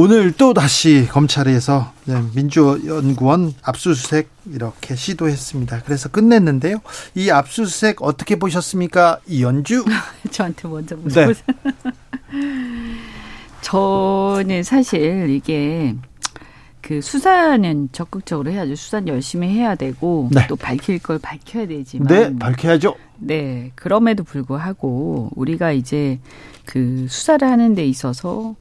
오늘 또 다시 검찰에서 네, 민주연구원 압수수색 이렇게 시도했습니다. 그래서 끝냈는데요. 이 압수수색 어떻게 보셨습니까? 이연주? 저한테 먼저 보세요. 네. 저는 사실 이게 그 수사는 적극적으로 해야죠. 수사는 열심히 해야 되고 네. 또 밝힐 걸 밝혀야 되지만 네, 밝혀야죠. 네, 그럼에도 불구하고 우리가 이제 그 수사를 하는 데 있어서 뭐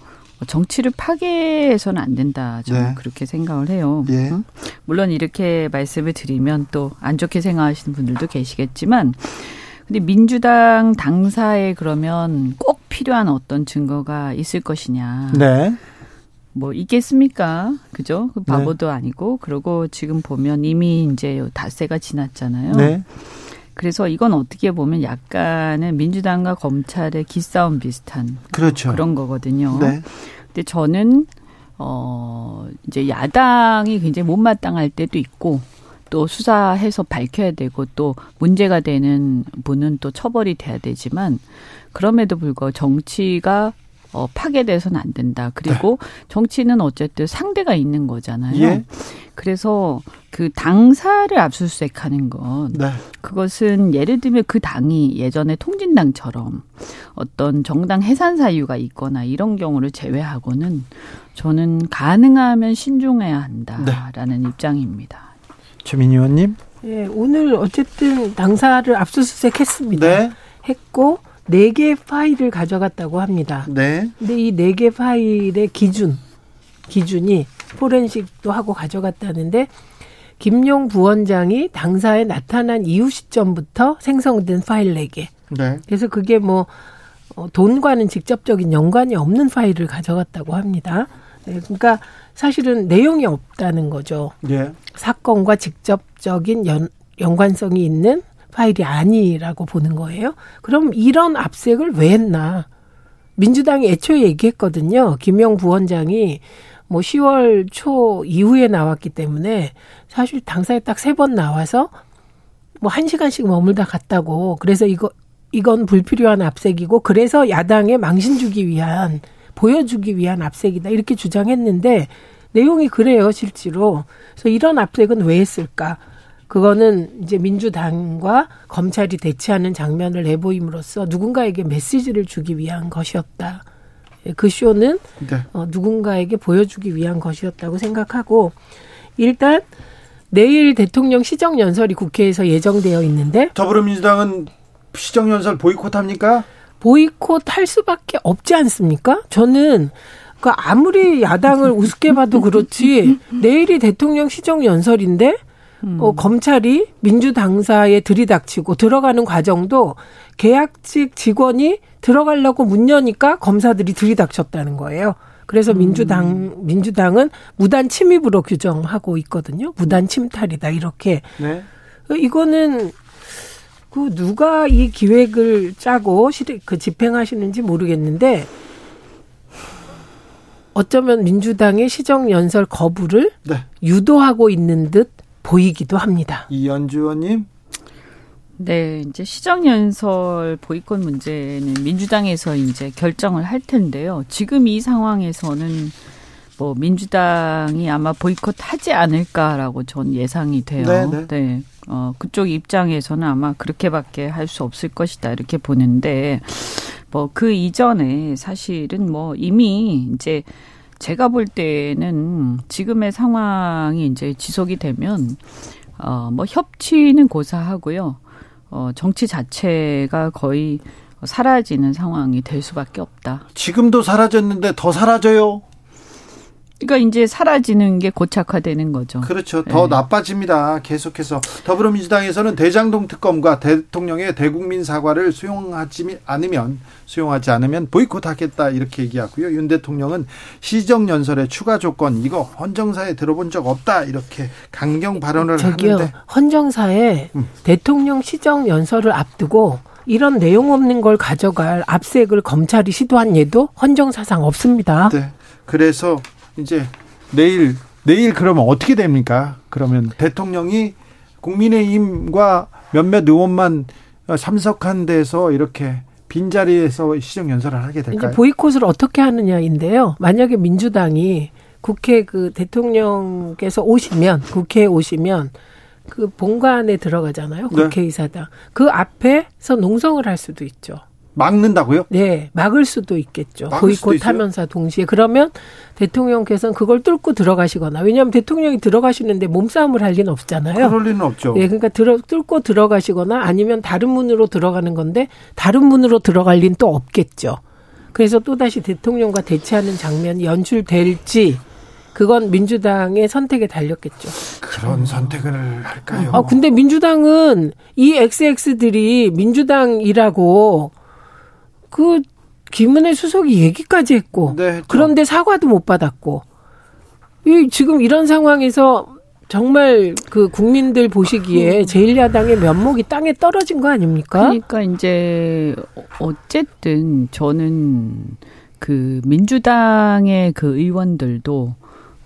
정치를 파괴해서는 안 된다. 저는 네. 그렇게 생각을 해요. 예. 물론 이렇게 말씀을 드리면 또 안 좋게 생각하시는 분들도 계시겠지만 근데 민주당 당사에 그러면 꼭 필요한 어떤 증거가 있을 것이냐. 네. 뭐 있겠습니까? 그죠? 그 바보도 네. 아니고 그러고 지금 보면 이미 이제 닷새가 지났잖아요. 네. 그래서 이건 어떻게 보면 약간은 민주당과 검찰의 기싸움 비슷한 그렇죠. 그런 거거든요. 네. 근데 저는 어 이제 야당이 굉장히 못마땅할 때도 있고 또 수사해서 밝혀야 되고 또 문제가 되는 분은 또 처벌이 돼야 되지만 그럼에도 불구하고 정치가 어, 파괴돼서는 안 된다. 그리고 네. 정치는 어쨌든 상대가 있는 거잖아요. 예. 그래서 그 당사를 압수수색하는 건 네. 그것은 예를 들면 그 당이 예전에 통진당처럼 어떤 정당 해산 사유가 있거나 이런 경우를 제외하고는 저는 가능하면 신중해야 한다라는 네. 입장입니다. 최민희 의원님. 예, 오늘 어쨌든 당사를 압수수색했습니다. 네. 했고 네 개 파일을 가져갔다고 합니다. 네. 근데 이 네 개 파일의 기준 기준이 포렌식도 하고 가져갔다는데 김용 부원장이 당사에 나타난 이후 시점부터 생성된 파일 4개. 네. 그래서 그게 뭐 어, 돈과는 직접적인 연관이 없는 파일을 가져갔다고 합니다. 네, 그러니까 사실은 내용이 없다는 거죠. 예. 사건과 직접적인 연, 연관성이 있는 파일이 아니라고 보는 거예요. 그럼 이런 압색을 왜 했나? 민주당이 애초에 얘기했거든요. 김영 부원장이 뭐 10월 초 이후에 나왔기 때문에 사실 당사에 딱 세 번 나와서 뭐 한 시간씩 머물다 갔다고. 그래서 이거 이건 불필요한 압색이고 그래서 야당에 망신 주기 위한 보여주기 위한 압색이다 이렇게 주장했는데 내용이 그래요 실제로. 그래서 이런 압색은 왜 했을까? 그거는 이제 민주당과 검찰이 대치하는 장면을 내보임으로써 누군가에게 메시지를 주기 위한 것이었다. 예, 그 쇼는 네. 어, 누군가에게 보여주기 위한 것이었다고 생각하고 일단 내일 대통령 시정연설이 국회에서 예정되어 있는데 더불어민주당은 시정연설 보이콧합니까? 보이콧 할 수밖에 없지 않습니까? 저는 그 아무리 야당을 우습게 봐도 그렇지 내일이 대통령 시정 연설인데 음. 어, 검찰이 민주당사에 들이닥치고 들어가는 과정도 계약직 직원이 들어가려고 문 여니까 검사들이 들이닥쳤다는 거예요. 그래서 음. 민주당 민주당은 무단 침입으로 규정하고 있거든요. 무단 침탈이다 이렇게. 네. 이거는 그 누가 이 기획을 짜고 그 집행하시는지 모르겠는데 어쩌면 민주당의 시정 연설 거부를 네. 유도하고 있는 듯 보이기도 합니다. 이연주 의원님. 네, 이제 시정연설 보이콧 문제는 민주당에서 이제 결정을 할 텐데요. 지금 이 상황에서는 뭐 민주당이 아마 보이콧하지 않을까라고 전 예상이 돼요. 네네. 네. 네. 어, 그쪽 입장에서는 아마 그렇게밖에 할 수 없을 것이다 이렇게 보는데 뭐 그 이전에 사실은 뭐 이미 이제 제가 볼 때는 지금의 상황이 이제 지속이 되면 어 뭐 협치는 고사하고요. 어 정치 자체가 거의 사라지는 상황이 될 수밖에 없다. 지금도 사라졌는데 더 사라져요. 그러니까 이제 사라지는 게 고착화되는 거죠. 그렇죠. 더 네. 나빠집니다. 계속해서 더불어민주당에서는 대장동 특검과 대통령의 대국민 사과를 수용하지 않으면 수용하지 않으면 보이콧하겠다 이렇게 얘기하고요. 윤 대통령은 시정 연설의 추가 조건 이거 헌정사에 들어본 적 없다 이렇게 강경 발언을 저기요, 하는데 헌정사에 음. 대통령 시정 연설을 앞두고 이런 내용 없는 걸 가져갈 압색을 검찰이 시도한 예도 헌정사상 없습니다. 네. 그래서 이제 내일 내일 그러면 어떻게 됩니까? 그러면 대통령이 국민의힘과 몇몇 의원만 참석한 데서 이렇게 빈자리에서 시정 연설을 하게 될까요? 이제 보이콧을 어떻게 하느냐인데요. 만약에 민주당이 국회 그 대통령께서 오시면 국회에 오시면 그 본관에 들어가잖아요. 네. 국회의사당. 네. 그 앞에서 농성을 할 수도 있죠. 막는다고요? 네, 막을 수도 있겠죠. 보이콧하면서 동시에 그러면 대통령께서는 그걸 뚫고 들어가시거나 왜냐하면 대통령이 들어가시는데 몸싸움을 할 리는 없잖아요. 그럴 리는 없죠. 네, 그러니까 들어 뚫고 들어가시거나 아니면 다른 문으로 들어가는 건데 다른 문으로 들어갈 리는 또 없겠죠. 그래서 또 다시 대통령과 대치하는 장면이 연출될지 그건 민주당의 선택에 달렸겠죠. 그런 선택을 할까요? 아, 근데 민주당은 이 XX들이 민주당이라고 그 김은혜 수석이 얘기까지 했고 네, 그런데 사과도 못 받았고 이 지금 이런 상황에서 정말 그 국민들 보시기에 제1야당의 면목이 땅에 떨어진 거 아닙니까? 그러니까 이제 어쨌든 저는 그 민주당의 그 의원들도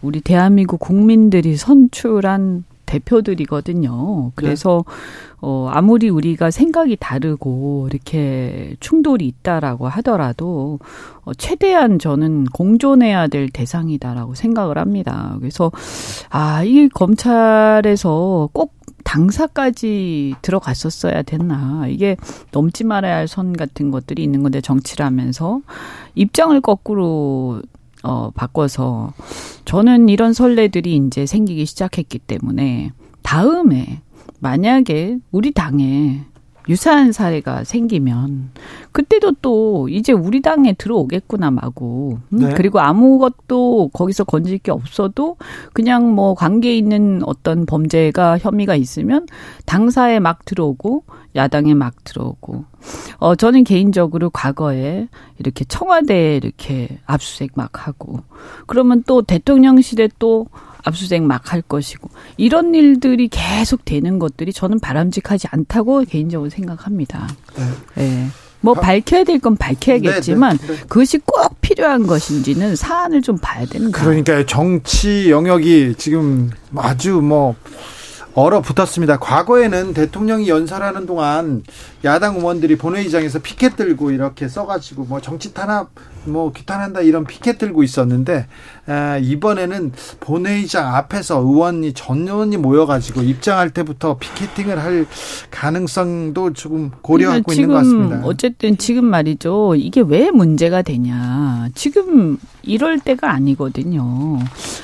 우리 대한민국 국민들이 선출한 대표들이거든요. 그래서 네. 어 아무리 우리가 생각이 다르고 이렇게 충돌이 있다라고 하더라도 어 최대한 저는 공존해야 될 대상이다라고 생각을 합니다. 그래서 아, 이 검찰에서 꼭 당사까지 들어갔었어야 됐나. 이게 넘지 말아야 할 선 같은 것들이 있는 건데 정치라면서 입장을 거꾸로 어, 바꿔서 저는 이런 선례들이 이제 생기기 시작했기 때문에 다음에 만약에 우리 당에 유사한 사례가 생기면 그때도 또 이제 우리 당에 들어오겠구나 마고 음? 네. 그리고 아무것도 거기서 건질 게 없어도 그냥 뭐 관계 있는 어떤 범죄가 혐의가 있으면 당사에 막 들어오고 야당에 막 들어오고 어 저는 개인적으로 과거에 이렇게 청와대에 이렇게 압수수색 막 하고 그러면 또 대통령실에 또 압수수색 막 할 것이고 이런 일들이 계속 되는 것들이 저는 바람직하지 않다고 개인적으로 생각합니다. 네. 네. 뭐 밝혀야 될 건 밝혀야겠지만 네, 네, 네. 그것이 꼭 필요한 것인지는 사안을 좀 봐야 되는 거예요. 그러니까 정치 영역이 지금 아주 뭐 얼어붙었습니다. 과거에는 대통령이 연설하는 동안 야당 의원들이 본회의장에서 피켓 들고 이렇게 써가지고 뭐 정치 탄압 뭐 규탄한다 이런 피켓 들고 있었는데 아, 이번에는 본회의장 앞에서 의원이 전 의원이 모여가지고 입장할 때부터 피켓팅을 할 가능성도 조금 고려하고 있는 것 같습니다. 어쨌든 지금 말이죠. 이게 왜 문제가 되냐. 지금 이럴 때가 아니거든요.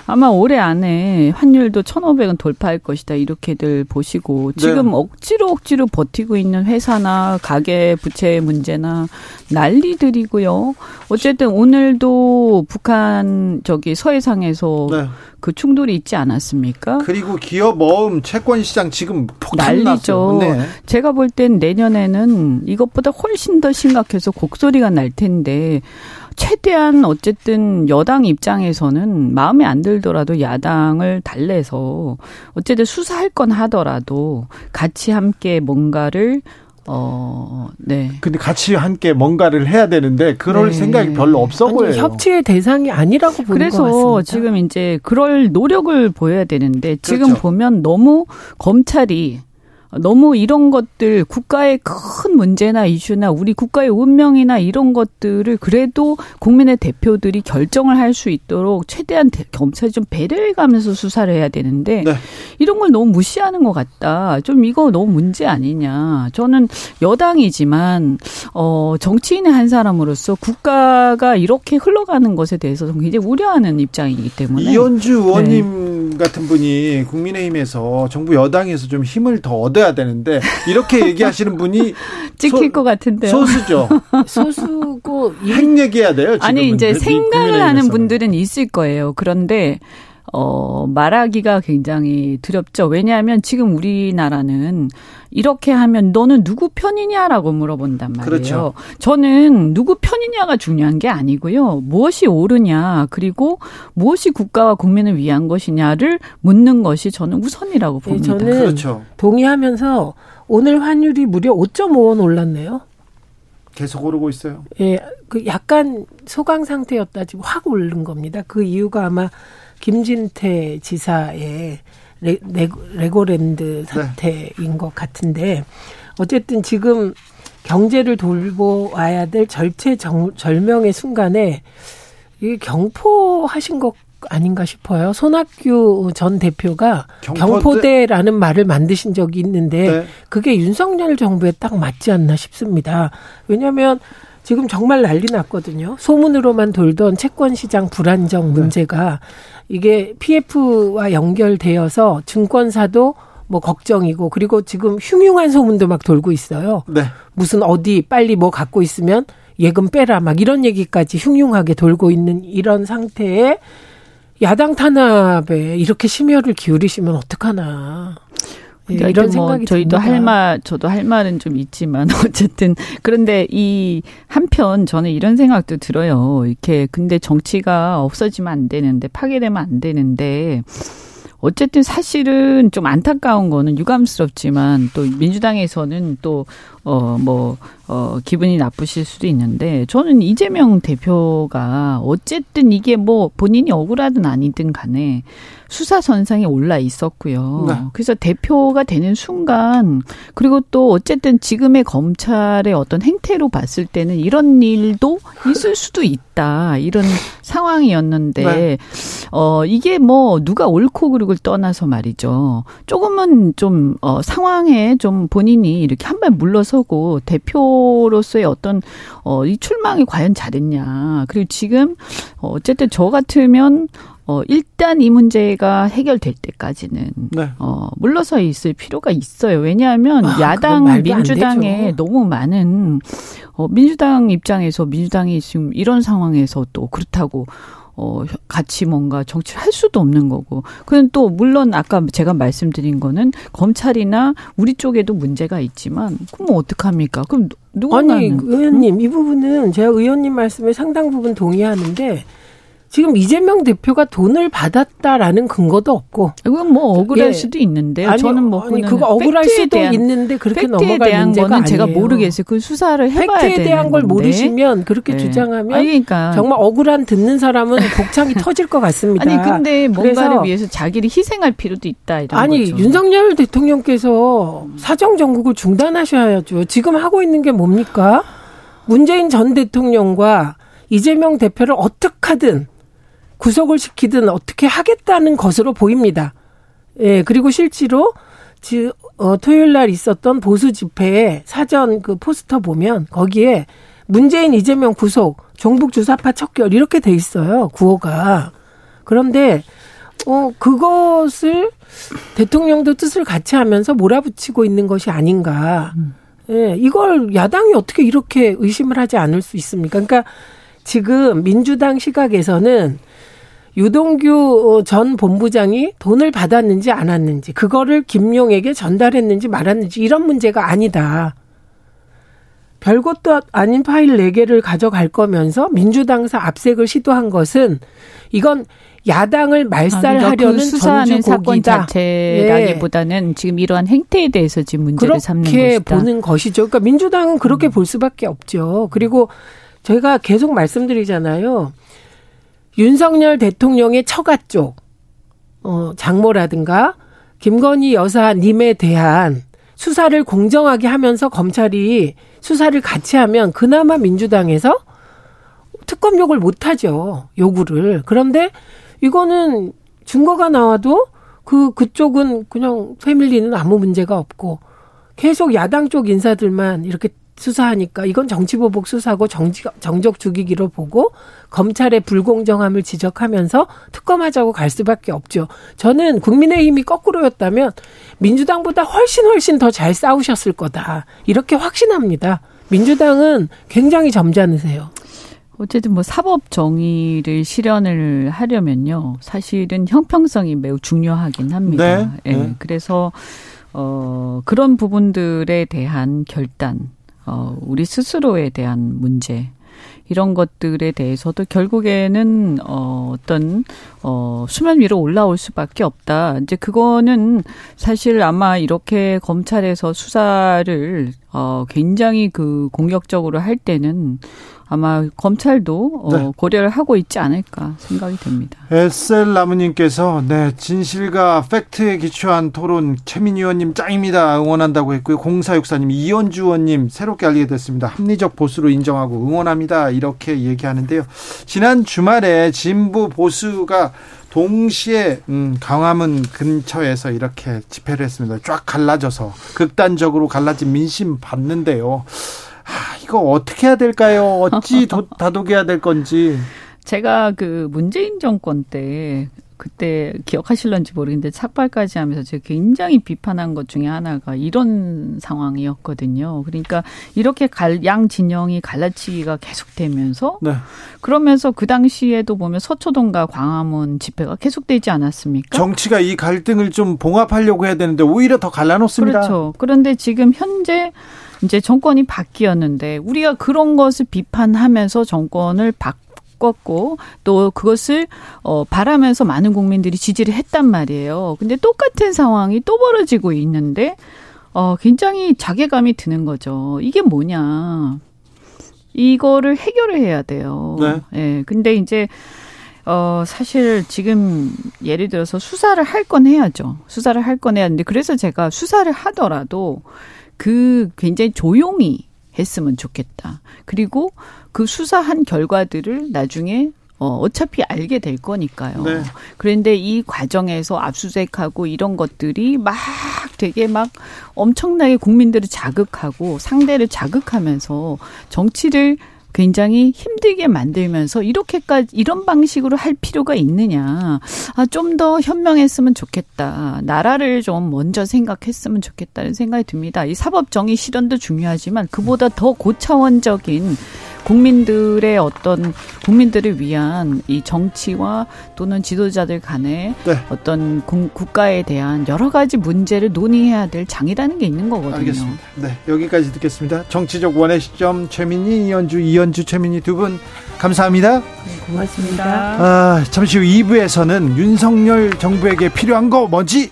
아마 올해 안에 환율도 1,500원 돌파할 것이다. 이렇게들 보시고 지금 네. 억지로 억지로 버티고 있는 회사나 가계 부채 문제나 난리들이고요. 어쨌든 오늘도 북한 저기 서해상에서 네. 그 충돌이 있지 않았습니까? 그리고 기업 모음 채권 시장 지금 폭탄 난리죠. 네. 제가 볼 땐 내년에는 이것보다 훨씬 더 심각해서 곡소리가 날 텐데 최대한 어쨌든 여당 입장에서는 마음에 안 들더라도 야당을 달래서 어쨌든 수사할 건 하더라도 같이 함께 뭔가를 어, 네. 근데 같이 함께 뭔가를 해야 되는데 그럴 네. 생각이 별로 없어 보여요. 협치의 대상이 아니라고 보는 그래서 것 같습니다. 지금 이제 그럴 노력을 보여야 되는데 지금 그렇죠. 보면 너무 검찰이 너무 이런 것들 국가의 큰 문제나 이슈나 우리 국가의 운명이나 이런 것들을 그래도 국민의 대표들이 결정을 할 수 있도록 최대한 검찰이 좀 배려해 가면서 수사를 해야 되는데 네. 이런 걸 너무 무시하는 것 같다. 좀 이거 너무 문제 아니냐. 저는 여당이지만 어 정치인의 한 사람으로서 국가가 이렇게 흘러가는 것에 대해서 굉장히 우려하는 입장이기 때문에 이현주 의원님 네. 같은 분이 국민의힘에서 정부 여당에서 좀 힘을 더 얻어 얻어야 되는데 이렇게 얘기하시는 분이 찍힐 소, 것 같은데요. 소수죠. 소수고 핵 얘기해야 돼요. 지금은. 아니 이제 생각을 하는 분들은 있을 거예요. 그런데 어, 말하기가 굉장히 두렵죠. 왜냐하면 지금 우리나라는 이렇게 하면 너는 누구 편이냐라고 물어본단 말이에요. 그렇죠. 저는 누구 편이냐가 중요한 게 아니고요. 무엇이 옳으냐, 그리고 무엇이 국가와 국민을 위한 것이냐를 묻는 것이 저는 우선이라고 네, 봅니다. 네, 저는 그렇죠. 동의하면서 오늘 환율이 무려 5.5원 올랐네요. 계속 오르고 있어요. 예, 그 약간 소강 상태였다 지금 확 오른 겁니다. 그 이유가 아마 김진태 지사의 레, 레 고랜드 네. 사태인 네. 것 같은데 어쨌든 지금 경제를 돌보아야 될 절체 정, 절명의 순간에 이 경포하신 것 아닌가 싶어요. 손학규 전 대표가 경포대? 라는 말을 만드신 적이 있는데 네. 그게 윤석열 정부에 딱 맞지 않나 싶습니다. 왜냐하면 지금 정말 난리 났거든요. 소문으로만 돌던 채권 시장 불안정 네. 문제가 이게 PF와 연결되어서 증권사도 뭐 걱정이고 그리고 지금 흉흉한 소문도 막 돌고 있어요. 네. 무슨 어디 빨리 뭐 갖고 있으면 예금 빼라 막 이런 얘기까지 흉흉하게 돌고 있는 이런 상태에 야당 탄압에 이렇게 심혈을 기울이시면 어떡하나. 예, 이런 뭐 생각이 저희도 듭니다. 할 말, 저도 할 말은 좀 있지만 어쨌든 그런데 이 한편 저는 이런 생각도 들어요. 이렇게 근데 정치가 없어지면 안 되는데 파괴되면 안 되는데 어쨌든 사실은 좀 안타까운 거는 유감스럽지만 또 민주당에서는 또 어, 뭐, 어, 기분이 나쁘실 수도 있는데, 저는 이재명 대표가 어쨌든 이게 뭐 본인이 억울하든 아니든 간에 수사 선상에 올라 있었고요. 네. 그래서 대표가 되는 순간, 그리고 또 어쨌든 지금의 검찰의 어떤 행태로 봤을 때는 이런 일도 있을 수도 있다. 이런 상황이었는데, 네. 어, 이게 뭐 누가 옳고 그르고를 떠나서 말이죠. 조금은 좀, 어, 상황에 좀 본인이 이렇게 한 발 물러서 서고 대표로서의 어떤 어, 이 출마이 과연 잘했냐. 그리고 지금 어, 어쨌든 저 같으면 어, 일단 이 문제가 해결될 때까지는, 네. 어, 물러서 있을 필요가 있어요. 왜냐하면 아, 야당, 민주당에 너무 많은, 어, 민주당 입장에서 민주당이 지금 이런 상황에서 또 그렇다고, 어, 같이 뭔가 정치를 할 수도 없는 거고. 그는 또, 물론 아까 제가 말씀드린 거는 검찰이나 우리 쪽에도 문제가 있지만, 그럼 뭐 어떡합니까? 그럼 누군가는. 아니, 의원님, 응? 이 부분은 제가 의원님 말씀에 상당 부분 동의하는데, 지금 이재명 대표가 돈을 받았다라는 근거도 없고 이건 뭐 억울할 예. 수도 있는데 아니, 저는 뭐 아니, 그거 억울할 수도 대한, 있는데 그렇게 넘어갈 대한 문제가 거는 제가 모르겠어요. 그 수사를 해봐야 팩트에 대한 걸 건데. 모르시면 그렇게 네. 주장하면 아니, 그러니까. 정말 억울한 듣는 사람은 복창이 터질 것 같습니다. 아니 근데 뭔가를 위해서 자기를 희생할 필요도 있다 이런 아니 거죠. 윤석열 대통령께서 사정 정국을 중단하셔야죠. 지금 하고 있는 게 뭡니까? 문재인 전 대통령과 이재명 대표를 어떻게 하든 구속을 시키든 어떻게 하겠다는 것으로 보입니다. 예, 그리고 실제로 지, 어, 토요일 날 있었던 보수 집회에 사전 그 포스터 보면 거기에 문재인 이재명 구속, 종북 주사파 척결 이렇게 돼 있어요. 구호가. 그런데 어 그것을 대통령도 뜻을 같이 하면서 몰아붙이고 있는 것이 아닌가. 예, 이걸 야당이 어떻게 이렇게 의심을 하지 않을 수 있습니까? 그러니까 지금 민주당 시각에서는 유동규 전 본부장이 돈을 받았는지 안 왔는지 그거를 김용에게 전달했는지 말았는지 이런 문제가 아니다. 별것도 아닌 파일 4개를 가져갈 거면서 민주당사 압색을 시도한 것은 이건 야당을 말살하려는 아, 그러니까 그 수사하는 사건 자체라기보다는 예. 지금 이러한 행태에 대해서 지금 문제를 삼는 것이다. 그렇게 보는 것이죠. 그러니까 민주당은 그렇게 음. 볼 수밖에 없죠. 그리고 저희가 계속 말씀드리잖아요. 윤석열 대통령의 처가 쪽, 어, 장모라든가 김건희 여사님에 대한 수사를 공정하게 하면서 검찰이 수사를 같이 하면 그나마 민주당에서 특검 욕을 못 하죠. 요구를. 그런데 이거는 증거가 나와도 그 그쪽은 그냥 패밀리는 아무 문제가 없고 계속 야당 쪽 인사들만 이렇게 수사하니까 이건 정치보복 수사고 정지, 정적 죽이기로 보고 검찰의 불공정함을 지적하면서 특검하자고 갈 수밖에 없죠. 저는 국민의힘이 거꾸로였다면 민주당보다 훨씬 훨씬 더 잘 싸우셨을 거다. 이렇게 확신합니다. 민주당은 굉장히 점잖으세요. 어쨌든 뭐 사법 정의를 실현을 하려면요. 사실은 형평성이 매우 중요하긴 합니다. 네. 예. 네. 그래서 어 그런 부분들에 대한 결단 어, 우리 스스로에 대한 문제, 이런 것들에 대해서도 결국에는 어 어떤 어 수면 위로 올라올 수밖에 없다. 이제 그거는 사실 아마 이렇게 검찰에서 수사를 어 굉장히 그 공격적으로 할 때는 아마 검찰도 어, 네. 고려를 하고 있지 않을까 생각이 됩니다. 에셀 나무님께서 네 진실과 팩트에 기초한 토론 최민희 의원님 짱입니다 응원한다고 했고요. 공사육사님 이현주 의원님 새롭게 알게 됐습니다. 합리적 보수로 인정하고 응원합니다 이렇게 얘기하는데요. 지난 주말에 진보 보수가 동시에 음, 강화문 근처에서 이렇게 집회를 했습니다. 쫙 갈라져서 극단적으로 갈라진 민심 봤는데요. 아, 이거 어떻게 해야 될까요? 어찌 도, 다독여야 될 건지. 제가 그 문재인 정권 때 그때 기억하실런지 모르겠는데 착발까지 하면서 제가 굉장히 비판한 것 중에 하나가 이런 상황이었거든요. 그러니까 이렇게 갈, 양 진영이 갈라치기가 계속되면서 네. 그러면서 그 당시에도 보면 서초동과 광화문 집회가 계속되지 않았습니까? 정치가 이 갈등을 좀 봉합하려고 해야 되는데 오히려 더 갈라놓습니다. 그렇죠. 그런데 지금 현재 이제 정권이 바뀌었는데 우리가 그런 것을 비판하면서 정권을 바꿨고 또 그것을 어 바라면서 많은 국민들이 지지를 했단 말이에요. 근데 똑같은 상황이 또 벌어지고 있는데 어 굉장히 자괴감이 드는 거죠. 이게 뭐냐? 이거를 해결을 해야 돼요. 네. 예. 근데 이제 어, 사실 지금 예를 들어서 수사를 할 건 해야죠. 수사를 할 건 해야 하는데 그래서 제가 수사를 하더라도 그 굉장히 조용히 했으면 좋겠다. 그리고 그 수사한 결과들을 나중에 어, 어차피 알게 될 거니까요. 네. 그런데 이 과정에서 압수수색하고 이런 것들이 막 되게 막 엄청나게 국민들을 자극하고 상대를 자극하면서 정치를 굉장히 힘들게 만들면서 이렇게까지 이런 방식으로 할 필요가 있느냐. 아, 좀 더 현명했으면 좋겠다. 나라를 좀 먼저 생각했으면 좋겠다는 생각이 듭니다. 이 사법 정의 실현도 중요하지만 그보다 더 고차원적인 국민들의 어떤 국민들을 위한 이 정치와 또는 지도자들 간의 네. 어떤 공, 국가에 대한 여러 가지 문제를 논의해야 될 장이라는 게 있는 거거든요. 알겠습니다. 네, 여기까지 듣겠습니다. 정치적 원의 시점 최민희, 이현주, 이현주, 최민희 두 분 감사합니다. 네, 고맙습니다. 아, 잠시 후 2부에서는 윤석열 정부에게 필요한 거 뭐지?